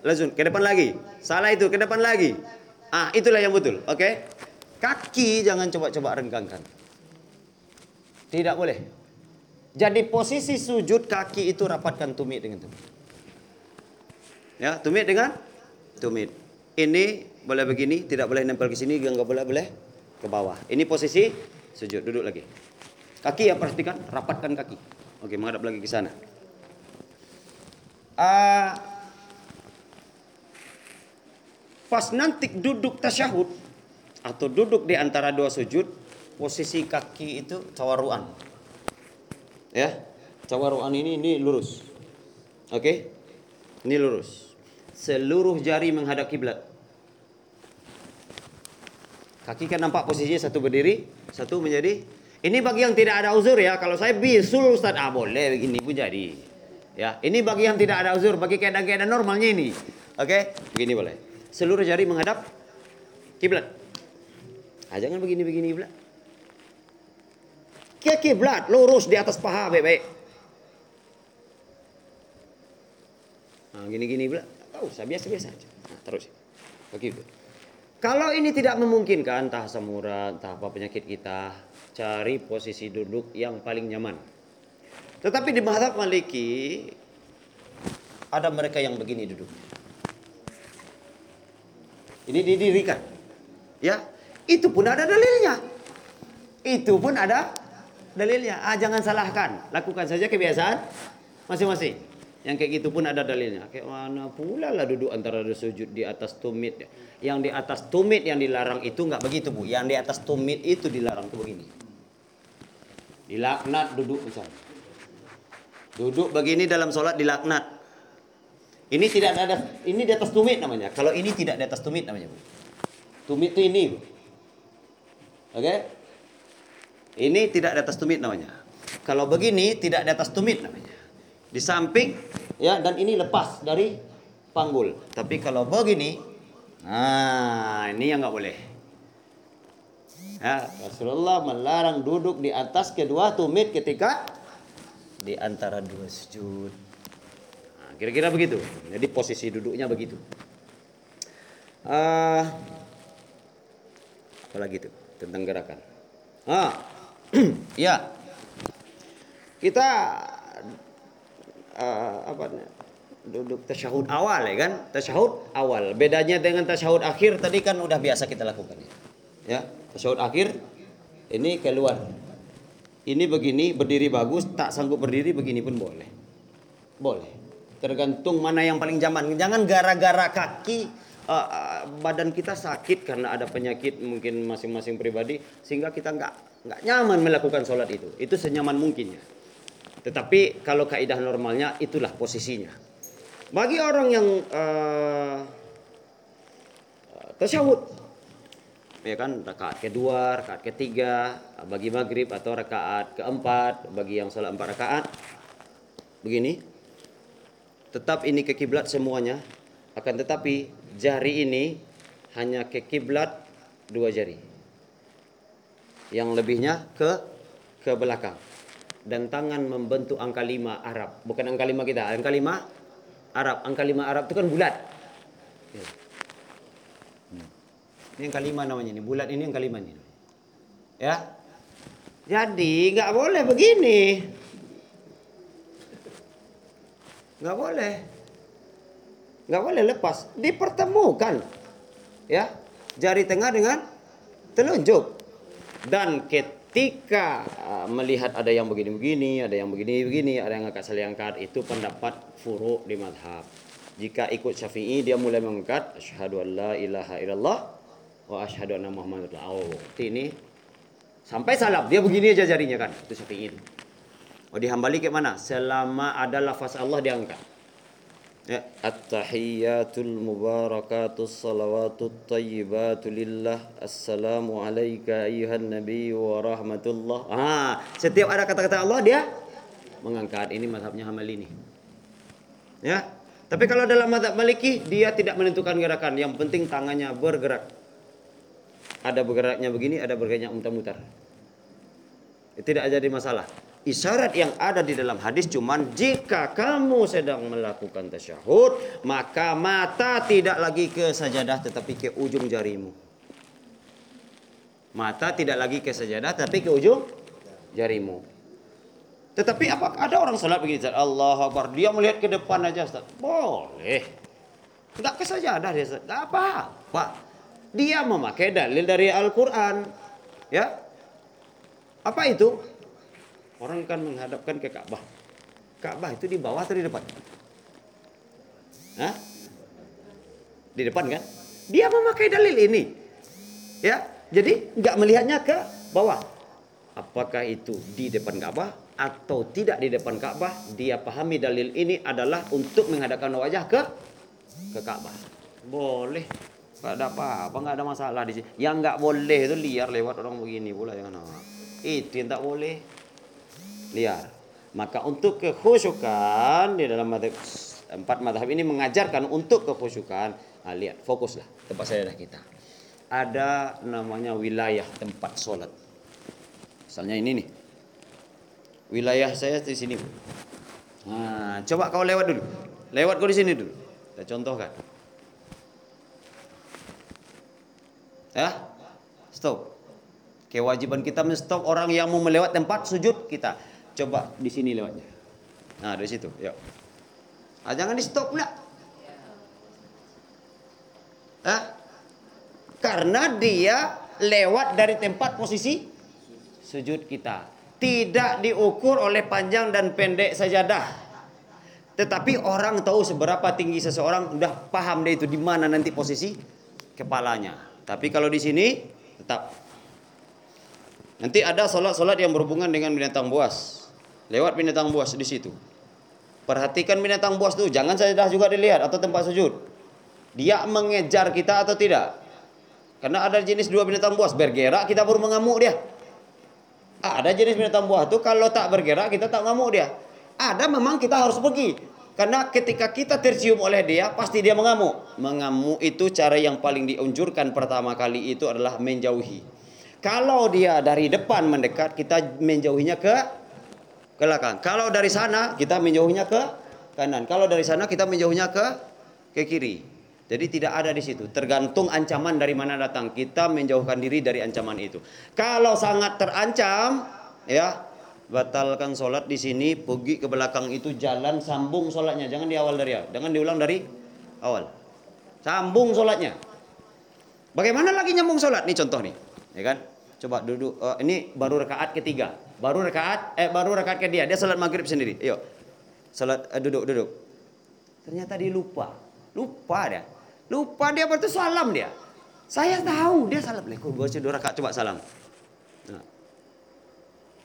lanjut ke depan lagi. Salah itu, ke depan lagi. Ah, itulah yang betul. Oke. Kaki jangan coba-coba renggangkan. Tidak boleh. Jadi posisi sujud kaki itu rapatkan tumit dengan tumit. Ya, tumit dengan tumit. Ini boleh begini, tidak boleh nempel ke sini, enggak boleh boleh ke bawah. Ini posisi sujud, duduk lagi. Kaki ya perhatikan, rapatkan kaki. Oke, menghadap lagi ke sana. Uh, pas nanti duduk tasyahud atau duduk di antara dua sujud, posisi kaki itu tawaruan. Ya, tawaruan ini ini lurus. Oke, ini lurus. Seluruh jari menghadap kiblat. Kaki kan nampak posisinya satu berdiri, satu menjadi. Ini bagi yang tidak ada uzur ya. Kalau saya bisul Ustaz, ah boleh begini pun jadi. Ya, ini bagi yang tidak ada uzur, bagi keadaan-keadaan normalnya ini. Oke, begini boleh. Seluruh jari menghadap kiblat. Ah, jangan begini-begini pula. Ke kiblat, lurus di atas paha baik-baik. Nah, gini-gini pula. Tahu, saya biasa-biasa aja. Nah, terus. Begitu. Kalau ini tidak memungkinkan, entah semurah, entah apa penyakit kita, cari posisi duduk yang paling nyaman. Tetapi di madhab maliki, ada mereka yang begini duduk. Ini didirikan. Ya, itu pun ada dalilnya. Itu pun ada dalilnya. Ah, jangan salahkan. Lakukan saja kebiasaan masing-masing. Yang kayak gitu pun ada dalilnya. Kayak mana pula lah duduk antara sujud di atas tumit. Yang di atas tumit yang dilarang itu nggak begitu bu. Yang di atas tumit itu dilarang tuh begini. Dilaknat duduk misalnya. Duduk begini dalam sholat dilaknat. Ini tidak ada ini di atas tumit namanya. Kalau ini tidak di atas tumit namanya. Tumit itu ini. Oke? Okay? Ini tidak di atas tumit namanya. Kalau begini tidak di atas tumit namanya di samping ya dan ini lepas dari panggul. Tapi kalau begini, nah ini yang nggak boleh. Ya, Rasulullah melarang duduk di atas kedua tumit ketika di antara dua sujud. Kira-kira begitu. Jadi posisi duduknya begitu. Uh, apa lagi itu tentang gerakan? Ah, [CLEARS THROAT] ya. Kita uh, apa duduk tasyahud awal ya kan tasyahud awal bedanya dengan tasyahud akhir tadi kan udah biasa kita lakukan ya tasyahud akhir ini keluar ini begini berdiri bagus tak sanggup berdiri begini pun boleh boleh tergantung mana yang paling zaman jangan gara-gara kaki uh, uh, badan kita sakit karena ada penyakit mungkin masing-masing pribadi sehingga kita nggak nggak nyaman melakukan sholat itu itu senyaman mungkinnya tetapi kalau kaidah normalnya itulah posisinya. Bagi orang yang uh, tasyahud ya kan rakaat kedua, rakaat ketiga, bagi maghrib atau rakaat keempat, bagi yang salat empat rakaat begini. Tetap ini ke kiblat semuanya, akan tetapi jari ini hanya ke kiblat dua jari. Yang lebihnya ke ke belakang dan tangan membentuk angka lima Arab. Bukan angka lima kita, angka lima Arab. Angka lima Arab itu kan bulat. Ya. Ini angka lima namanya ini. Bulat ini angka lima ini. Ya. Jadi nggak boleh begini. Nggak boleh. Nggak boleh lepas. Dipertemukan. Ya. Jari tengah dengan telunjuk. Dan ketika uh, melihat ada yang begini-begini, ada yang begini-begini, ada yang angkat itu pendapat furu di madhab. Jika ikut Syafi'i dia mulai mengangkat asyhadu an la ilaha illallah wa asyhadu anna muhammadar rasulullah. Ini sampai salam dia begini aja jarinya kan, itu Syafi'i. Oh dihambali ke mana? Selama ada lafaz Allah diangkat. Ya, at-tahiyyatul mubarakatus salawatut thayyibatu lillah. Assalamu alayka ayyuhan nabiy wa rahmatullah. Ah, setiap ada kata-kata Allah dia mengangkat. Ini mazhabnya Hambali ini. Ya, tapi kalau dalam mazhab Maliki dia tidak menentukan gerakan, yang penting tangannya bergerak. Ada bergeraknya begini, ada bergeraknya mutar-mutar. Tidak jadi masalah. Isyarat yang ada di dalam hadis cuman jika kamu sedang melakukan tasyahud, maka mata tidak lagi ke sajadah tetapi ke ujung jarimu. Mata tidak lagi ke sajadah tapi ke ujung jarimu. Tetapi apakah ada orang salat begini Ustaz? Allah Akbar. Dia melihat ke depan aja Ustaz. Boleh. Enggak ke sajadah dia Ustaz. Enggak apa. Pak. Dia memakai dalil dari Al-Qur'an. Ya. Apa itu? Orang kan menghadapkan ke Ka'bah. Ka'bah itu di bawah atau di depan? Hah? Di depan kan? Dia memakai dalil ini. Ya. Jadi enggak melihatnya ke bawah. Apakah itu di depan Ka'bah atau tidak di depan Ka'bah, dia pahami dalil ini adalah untuk menghadapkan wajah ke ke Ka'bah. Boleh. Enggak ada apa-apa, enggak ada masalah di sini. Yang enggak boleh itu liar lewat orang begini pula jangan. Itu yang tak boleh. Liar. Maka untuk kekhusyukan di dalam madhab, empat madhab ini mengajarkan untuk kekhusyukan. Nah, lihat, fokuslah tempat saya kita. Ada namanya wilayah tempat sholat. Misalnya ini nih wilayah saya di sini. Nah, coba kau lewat dulu. Lewat kau di sini dulu. Kita contohkan. Ya, stop. Kewajiban kita menstop orang yang mau melewat tempat sujud kita. Coba di sini lewatnya. Nah, dari situ. Yuk. Ah, jangan di stop pula. Ah, karena dia lewat dari tempat posisi sujud kita tidak diukur oleh panjang dan pendek sajadah. Tetapi orang tahu seberapa tinggi seseorang, udah paham dia itu di mana nanti posisi kepalanya. Tapi kalau di sini tetap nanti ada solat-solat yang berhubungan dengan binatang buas. Lewat binatang buas di situ. Perhatikan binatang buas tuh, jangan sajadah juga dilihat atau tempat sujud. Dia mengejar kita atau tidak? Karena ada jenis dua binatang buas bergerak kita baru mengamuk dia. Ada jenis binatang buah itu kalau tak bergerak kita tak ngamuk dia. Ada memang kita harus pergi. Karena ketika kita tercium oleh dia pasti dia mengamuk. Mengamuk itu cara yang paling diunjurkan pertama kali itu adalah menjauhi. Kalau dia dari depan mendekat kita menjauhinya ke ke belakang. Kalau dari sana kita menjauhinya ke kanan. Kalau dari sana kita menjauhinya ke ke kiri. Jadi tidak ada di situ. Tergantung ancaman dari mana datang. Kita menjauhkan diri dari ancaman itu. Kalau sangat terancam, ya batalkan sholat di sini, pergi ke belakang itu jalan sambung sholatnya. Jangan di awal dari awal. Jangan diulang dari awal. Sambung sholatnya. Bagaimana lagi nyambung sholat? Ini contoh nih, ya kan? Coba duduk. Uh, ini baru rakaat ketiga. Baru rakaat, eh baru rakaat ke dia. Dia sholat maghrib sendiri. Yuk, sholat uh, duduk duduk. Ternyata dia lupa. Lupa dia. Lupa dia berarti salam dia. Saya tahu dia salam. Lekor gue dua rakaat coba salam.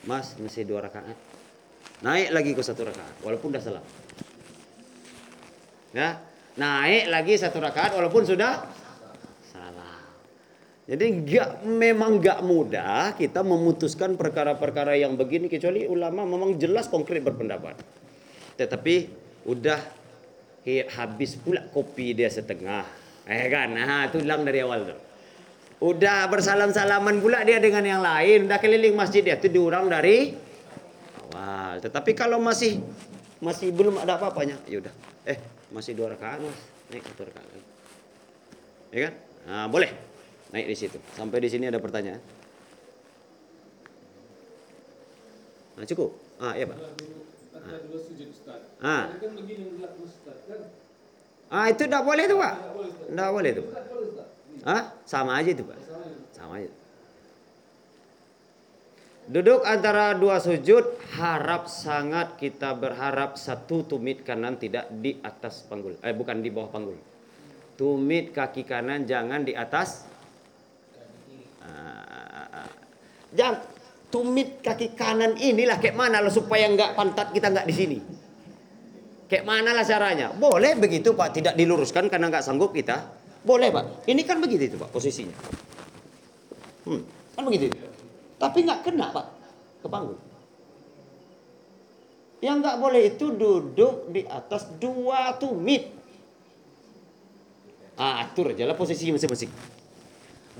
Mas masih dua rakaat. Naik lagi ke satu rakaat walaupun dah salam. Ya, naik lagi satu rakaat walaupun sudah. Jadi enggak memang enggak mudah kita memutuskan perkara-perkara yang begini kecuali ulama memang jelas konkret berpendapat. Tetapi udah habis pula kopi dia setengah. Eh kan? Nah, itu hilang dari awal tuh. Udah bersalam-salaman pula dia dengan yang lain, udah keliling masjid dia itu diurang dari awal. Tetapi kalau masih masih belum ada apa-apanya, ya udah. Eh, masih dua rakaat, Mas. Naik satu rakaat. Ya kan? Nah, boleh. Naik di situ. Sampai di sini ada pertanyaan. Nah, cukup. Ah, iya, Pak. Ah. Ah itu tidak boleh tuh pak. Tidak boleh tuh. Ah sama aja itu pak. Sama aja. Duduk antara dua sujud, harap sangat kita berharap satu tumit kanan tidak di atas panggul. Eh bukan di bawah panggul. Tumit kaki kanan jangan di atas. Jangan tumit kaki kanan inilah kayak mana lo supaya nggak pantat kita nggak di sini. Kayak mana lah caranya? Boleh begitu pak, tidak diluruskan karena nggak sanggup kita. Boleh pak. Ini kan begitu itu pak posisinya. Hmm, kan begitu. Tapi nggak kena pak ke panggung. Yang nggak boleh itu duduk di atas dua tumit. Ah, atur aja lah posisi masing-masing.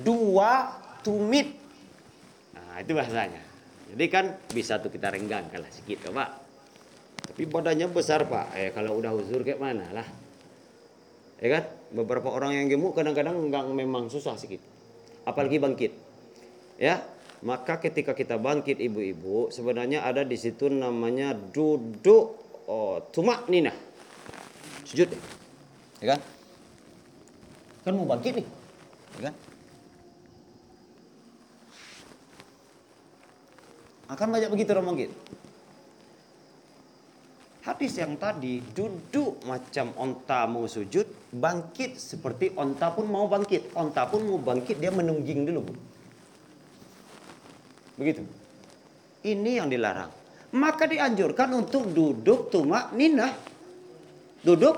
Dua tumit. Nah, itu bahasanya. Jadi kan bisa tuh kita renggang kalah sedikit, Pak. Tapi badannya besar, Pak. Eh kalau udah uzur kayak mana lah. Ya kan? Beberapa orang yang gemuk kadang-kadang enggak memang susah sedikit. Apalagi bangkit. Ya, maka ketika kita bangkit ibu-ibu, sebenarnya ada di situ namanya duduk oh, tumak nina. Sujud. Ya kan? Kan mau bangkit nih. Ya kan? Akan banyak begitu orang bangkit. Hadis yang tadi duduk macam onta mau sujud, bangkit seperti onta pun mau bangkit. Onta pun mau bangkit dia menungging dulu. Begitu. Ini yang dilarang. Maka dianjurkan untuk duduk tumak nina. Duduk.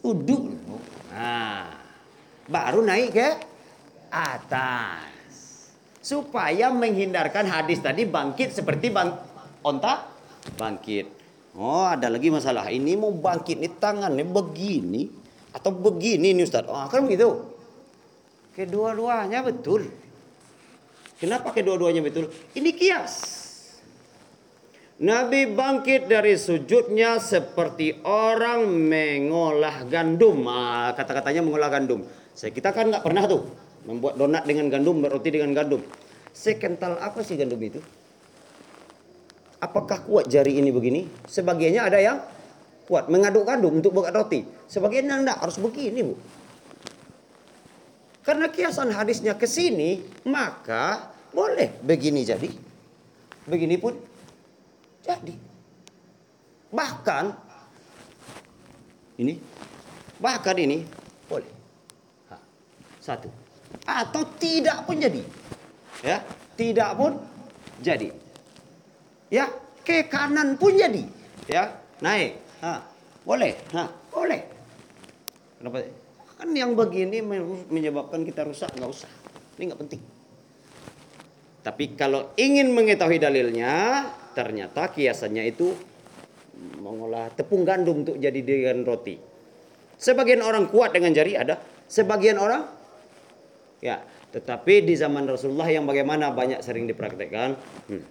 Duduk. Nah, baru naik ke atas. Supaya menghindarkan hadis tadi bangkit seperti bang onta bangkit. Oh, ada lagi masalah. Ini mau bangkit nih tangannya begini atau begini nih Ustaz. Oh, kan begitu. Kedua-duanya betul. Kenapa kedua-duanya betul? Ini kias. Nabi bangkit dari sujudnya seperti orang mengolah gandum. Ah, kata-katanya mengolah gandum. Saya kita kan nggak pernah tuh membuat donat dengan gandum, roti dengan gandum. Sekental apa sih gandum itu? Apakah kuat jari ini begini? Sebagiannya ada yang kuat mengaduk gandum untuk buat roti. Sebagiannya enggak harus begini, Bu. Karena kiasan hadisnya ke sini, maka boleh begini jadi. Begini pun jadi. Bahkan ini bahkan ini boleh. Satu. Atau tidak pun jadi. Ya, tidak pun jadi. Ya, ke kanan pun jadi. Ya, naik. Ha, boleh. Ha, boleh. Kenapa? Kan yang begini menyebabkan kita rusak nggak usah. Ini nggak penting. Tapi kalau ingin mengetahui dalilnya, ternyata kiasannya itu mengolah tepung gandum untuk jadi dengan roti. Sebagian orang kuat dengan jari ada, sebagian orang ya, tetapi di zaman Rasulullah yang bagaimana banyak sering dipraktekkan. Hmm.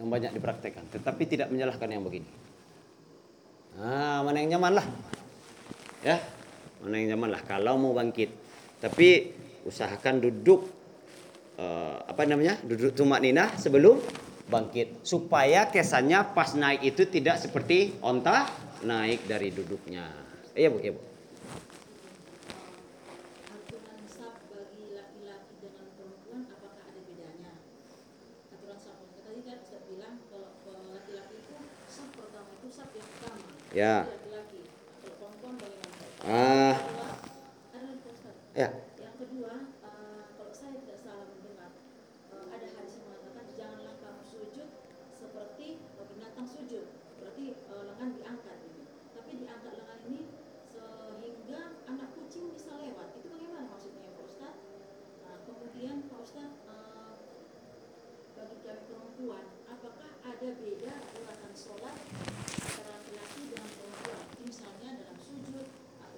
Yang banyak dipraktekkan, tetapi tidak menyalahkan yang begini. Ah, mana yang nyaman lah. Ya, mana yang nyaman lah. Kalau mau bangkit, tapi usahakan duduk uh, apa namanya? Duduk tumak nina sebelum bangkit supaya kesannya pas naik itu tidak seperti onta naik dari duduknya. Iya Bu, iya Bu. Ya. Ah, Ya. Yang kedua, uh, kalau saya tidak salah mendengar, uh, ada hadis yang mengatakan janganlah kamu sujud seperti binatang sujud, berarti uh, lengan diangkat. Tapi diangkat lengan ini sehingga anak kucing bisa lewat. Itu bagaimana maksudnya Pak Ustaz? Nah, kemudian Pak Ustaz, uh, bagi kami perempuan, apakah ada beda gerakan sholat antara laki-laki dengan perempuan? Misalnya dalam sujud.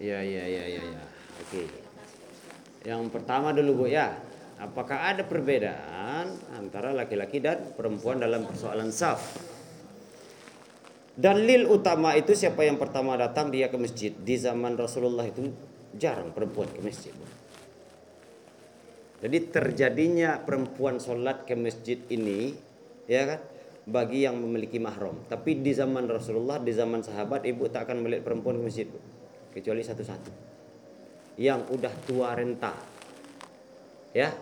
Iya, iya, iya, iya. Ya. Oke. Yang pertama dulu Bu ya, apakah ada perbedaan antara laki-laki dan perempuan dalam persoalan saf? Dalil utama itu siapa yang pertama datang dia ke masjid. Di zaman Rasulullah itu jarang perempuan ke masjid. Jadi terjadinya perempuan sholat ke masjid ini, ya kan, bagi yang memiliki mahram. Tapi di zaman Rasulullah, di zaman sahabat, ibu tak akan melihat perempuan ke masjid, kecuali satu-satu yang udah tua renta Ya.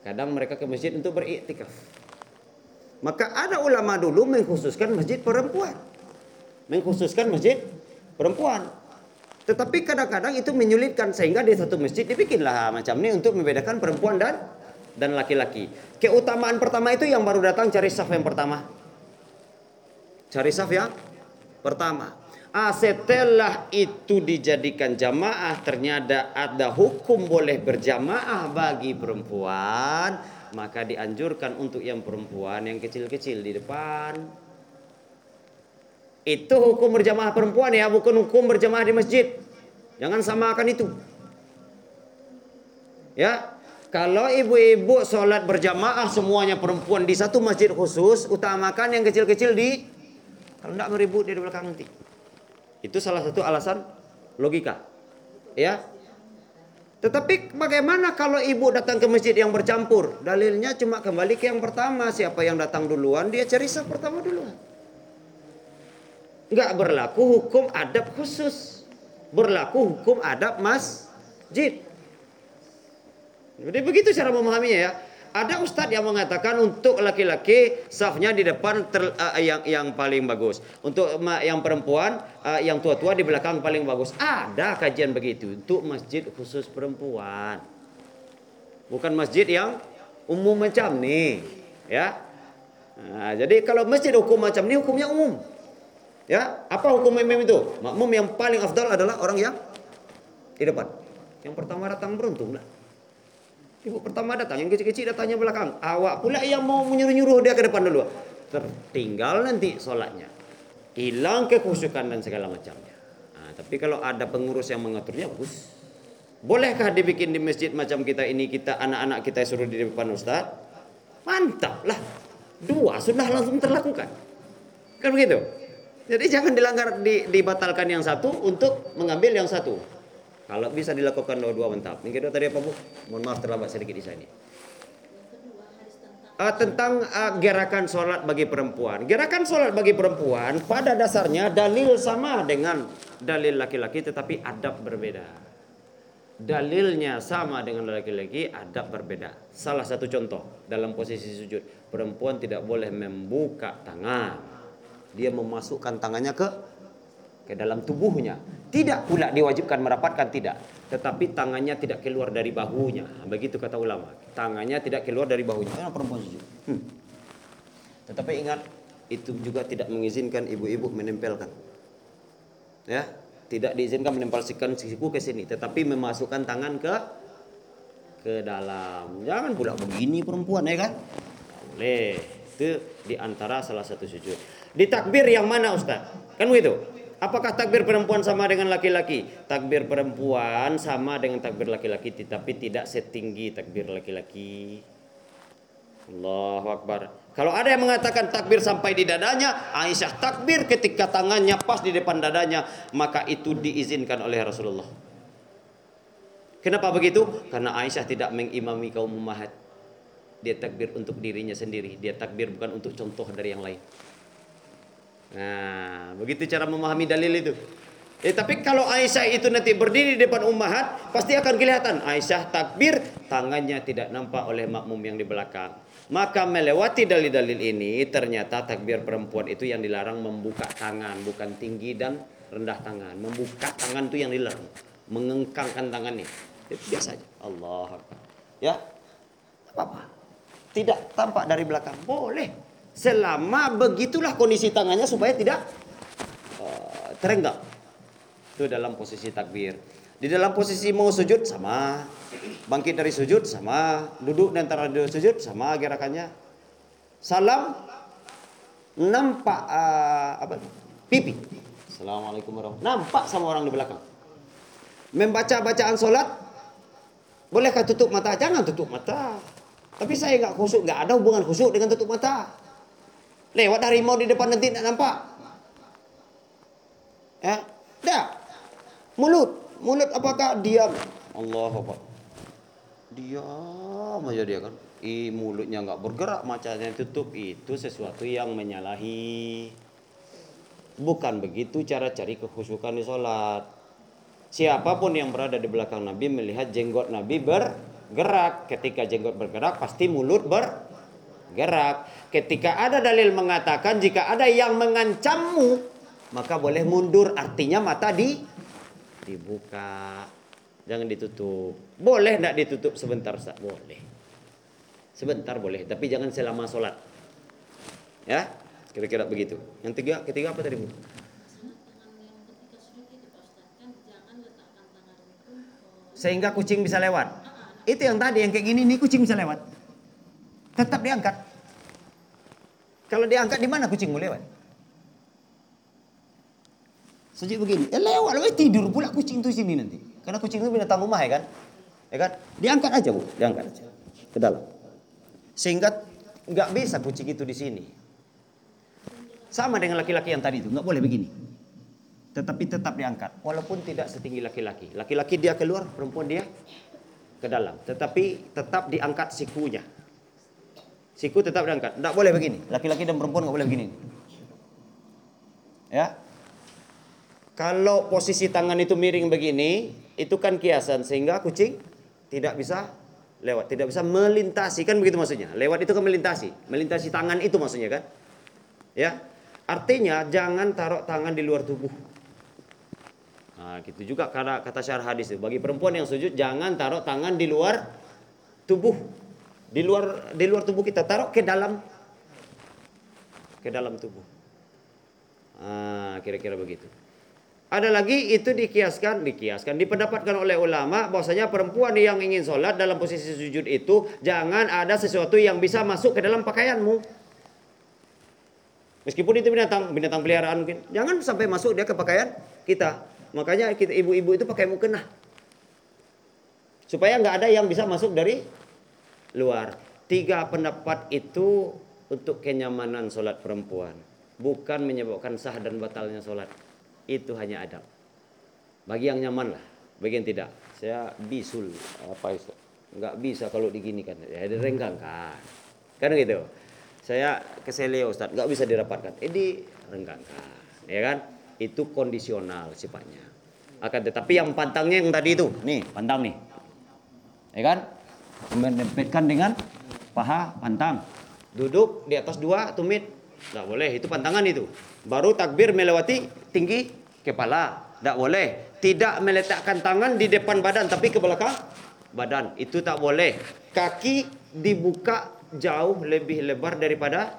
Kadang mereka ke masjid untuk beriktikaf. Maka ada ulama dulu mengkhususkan masjid perempuan. Mengkhususkan masjid perempuan. Tetapi kadang-kadang itu menyulitkan sehingga di satu masjid dibikinlah macam ini untuk membedakan perempuan dan dan laki-laki. Keutamaan pertama itu yang baru datang cari saf yang pertama. Cari saf yang pertama. Ah, setelah itu dijadikan jamaah ternyata ada hukum boleh berjamaah bagi perempuan. Maka dianjurkan untuk yang perempuan yang kecil-kecil di depan. Itu hukum berjamaah perempuan ya bukan hukum berjamaah di masjid. Jangan samakan itu. Ya kalau ibu-ibu sholat berjamaah semuanya perempuan di satu masjid khusus utamakan yang kecil-kecil di kalau tidak meribut di belakang nanti itu salah satu alasan logika. Ya. Tetapi bagaimana kalau ibu datang ke masjid yang bercampur? Dalilnya cuma kembali ke yang pertama. Siapa yang datang duluan, dia cari saf pertama duluan. Enggak berlaku hukum adab khusus. Berlaku hukum adab masjid. Jadi begitu cara memahaminya ya. Ada ustadz yang mengatakan untuk laki-laki safnya di depan ter, uh, yang yang paling bagus. Untuk uh, yang perempuan uh, yang tua-tua di belakang paling bagus. Ada kajian begitu untuk masjid khusus perempuan. Bukan masjid yang umum macam nih, ya. Nah, jadi kalau masjid hukum macam ini hukumnya umum. Ya, apa hukum umum itu? Makmum yang paling afdal adalah orang yang di depan. Yang pertama datang beruntung lah. Ibu pertama datang, yang kecil-kecil datangnya belakang. Awak pula yang mau menyuruh-nyuruh dia ke depan dulu. Tertinggal nanti sholatnya. Hilang kekhusyukan dan segala macamnya. Nah, tapi kalau ada pengurus yang mengaturnya bagus. Bolehkah dibikin di masjid macam kita ini kita anak-anak kita suruh di depan ustaz? Mantap lah. Dua sudah langsung terlakukan. Kan begitu? Jadi jangan dilanggar dibatalkan yang satu untuk mengambil yang satu. Kalau bisa dilakukan dua-dua mantap. Yang kedua tadi apa Bu? Mohon maaf terlambat sedikit di sini. Uh, tentang uh, gerakan sholat bagi perempuan. Gerakan sholat bagi perempuan pada dasarnya dalil sama dengan dalil laki-laki tetapi adab berbeda. Dalilnya sama dengan laki-laki, adab berbeda. Salah satu contoh dalam posisi sujud, perempuan tidak boleh membuka tangan. Dia memasukkan tangannya ke ke dalam tubuhnya. Tidak pula diwajibkan merapatkan tidak, tetapi tangannya tidak keluar dari bahunya. Begitu kata ulama. Tangannya tidak keluar dari bahunya. Karena perempuan sujud. Hmm. Tetapi ingat itu juga tidak mengizinkan ibu-ibu menempelkan. Ya, tidak diizinkan menempelkan siku ke sini, tetapi memasukkan tangan ke ke dalam. Jangan pula begini perempuan ya kan? Boleh. Itu di antara salah satu sujud. Di takbir yang mana Ustaz? Kan begitu? Apakah takbir perempuan sama dengan laki-laki? Takbir perempuan sama dengan takbir laki-laki tetapi tidak setinggi takbir laki-laki. Allahu Akbar. Kalau ada yang mengatakan takbir sampai di dadanya, Aisyah takbir ketika tangannya pas di depan dadanya, maka itu diizinkan oleh Rasulullah. Kenapa begitu? Karena Aisyah tidak mengimami kaum ummahat. Dia takbir untuk dirinya sendiri, dia takbir bukan untuk contoh dari yang lain. Nah, begitu cara memahami dalil itu. Eh, tapi kalau Aisyah itu nanti berdiri di depan ummahat, pasti akan kelihatan Aisyah takbir, tangannya tidak nampak oleh makmum yang di belakang. Maka melewati dalil-dalil ini, ternyata takbir perempuan itu yang dilarang membuka tangan, bukan tinggi dan rendah tangan. Membuka tangan itu yang dilarang, mengengkangkan tangannya. Itu biasa aja. Allah Ya, apa-apa. Tidak tampak dari belakang, boleh. Selama begitulah kondisi tangannya supaya tidak uh, terenggang. Itu dalam posisi takbir. Di dalam posisi mau sujud sama, bangkit dari sujud sama, duduk dan antara duduk sujud sama gerakannya. Salam nampak uh, apa? Pipi. Assalamualaikum warahmatullahi Nampak sama orang di belakang. Membaca bacaan solat, bolehkah tutup mata? Jangan tutup mata. Tapi saya nggak khusyuk, nggak ada hubungan khusyuk dengan tutup mata. Lewat harimau di depan nanti tidak nampak. Ya, tidak. Mulut, mulut apakah diam? Allah apa? Diam aja dia kan. I mulutnya nggak bergerak, macanya tutup itu sesuatu yang menyalahi. Bukan begitu cara cari kekhusyukan di sholat. Siapa pun yang berada di belakang Nabi melihat jenggot Nabi ber gerak. Ketika jenggot bergerak pasti mulut bergerak. Ketika ada dalil mengatakan jika ada yang mengancammu maka boleh mundur artinya mata di dibuka. Jangan ditutup. Boleh tidak ditutup sebentar Ustaz? Boleh. Sebentar boleh, tapi jangan selama sholat. Ya, kira-kira begitu. Yang tiga, ketiga apa tadi Bu? Sehingga kucing bisa lewat. Itu yang tadi yang kayak gini nih kucing bisa lewat. Tetap diangkat. Kalau diangkat di mana kucing mau lewat? Sujud begini, eh lewat, lewat tidur pula kucing itu sini nanti. Karena kucing itu binatang rumah ya kan? Ya kan? Diangkat aja bu, diangkat aja ke dalam. Sehingga nggak bisa kucing itu di sini. Sama dengan laki-laki yang tadi itu, nggak boleh begini. Tetapi tetap diangkat, walaupun tidak setinggi laki-laki. Laki-laki dia keluar, perempuan dia ke dalam. Tetapi tetap diangkat sikunya. Siku tetap diangkat. Tidak boleh begini. Laki-laki dan perempuan nggak boleh begini. Ya. Kalau posisi tangan itu miring begini, itu kan kiasan sehingga kucing tidak bisa lewat, tidak bisa melintasi kan begitu maksudnya. Lewat itu kan melintasi, melintasi tangan itu maksudnya kan. Ya. Artinya jangan taruh tangan di luar tubuh. Nah, gitu juga karena kata syarah hadis itu. Bagi perempuan yang sujud jangan taruh tangan di luar tubuh. Di luar di luar tubuh kita taruh ke dalam ke dalam tubuh. Ah, kira-kira begitu. Ada lagi itu dikiaskan, dikiaskan, dipendapatkan oleh ulama bahwasanya perempuan yang ingin sholat dalam posisi sujud itu jangan ada sesuatu yang bisa masuk ke dalam pakaianmu. Meskipun itu binatang, binatang peliharaan mungkin, jangan sampai masuk dia ke pakaian kita. Makanya kita ibu-ibu itu pakai mukena. Supaya nggak ada yang bisa masuk dari luar. Tiga pendapat itu untuk kenyamanan sholat perempuan. Bukan menyebabkan sah dan batalnya sholat. Itu hanya adab. Bagi yang nyaman lah. Bagi yang tidak. Saya bisul. Apa itu? Nggak bisa kalau diginikan. Ya direnggangkan. Kan gitu. Saya ke Seleo Ustaz. Nggak bisa dirapatkan. Eh direnggangkan. Ya kan? Itu kondisional sifatnya. Akan tetapi yang pantangnya yang tadi itu. Nih pantang nih. Ya kan? Mendempetkan dengan paha pantang. Duduk di atas dua tumit. Tidak boleh, itu pantangan itu. Baru takbir melewati tinggi kepala. Tidak boleh. Tidak meletakkan tangan di depan badan tapi ke belakang badan. Itu tak boleh. Kaki dibuka jauh lebih lebar daripada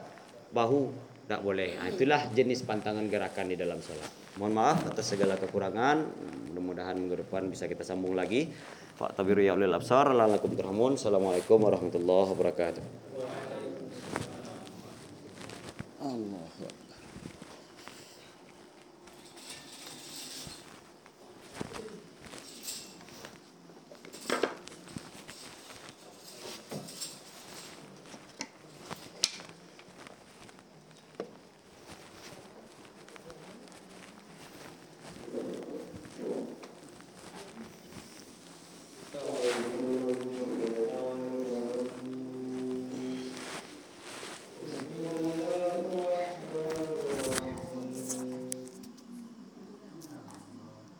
bahu. Tak boleh. Nah, itulah jenis pantangan gerakan di dalam sholat. Mohon maaf atas segala kekurangan. Mudah-mudahan minggu depan bisa kita sambung lagi. Pak Tabiru ya ulil absar. Lalakum turhamun. Assalamualaikum warahmatullahi wabarakatuh. Allah.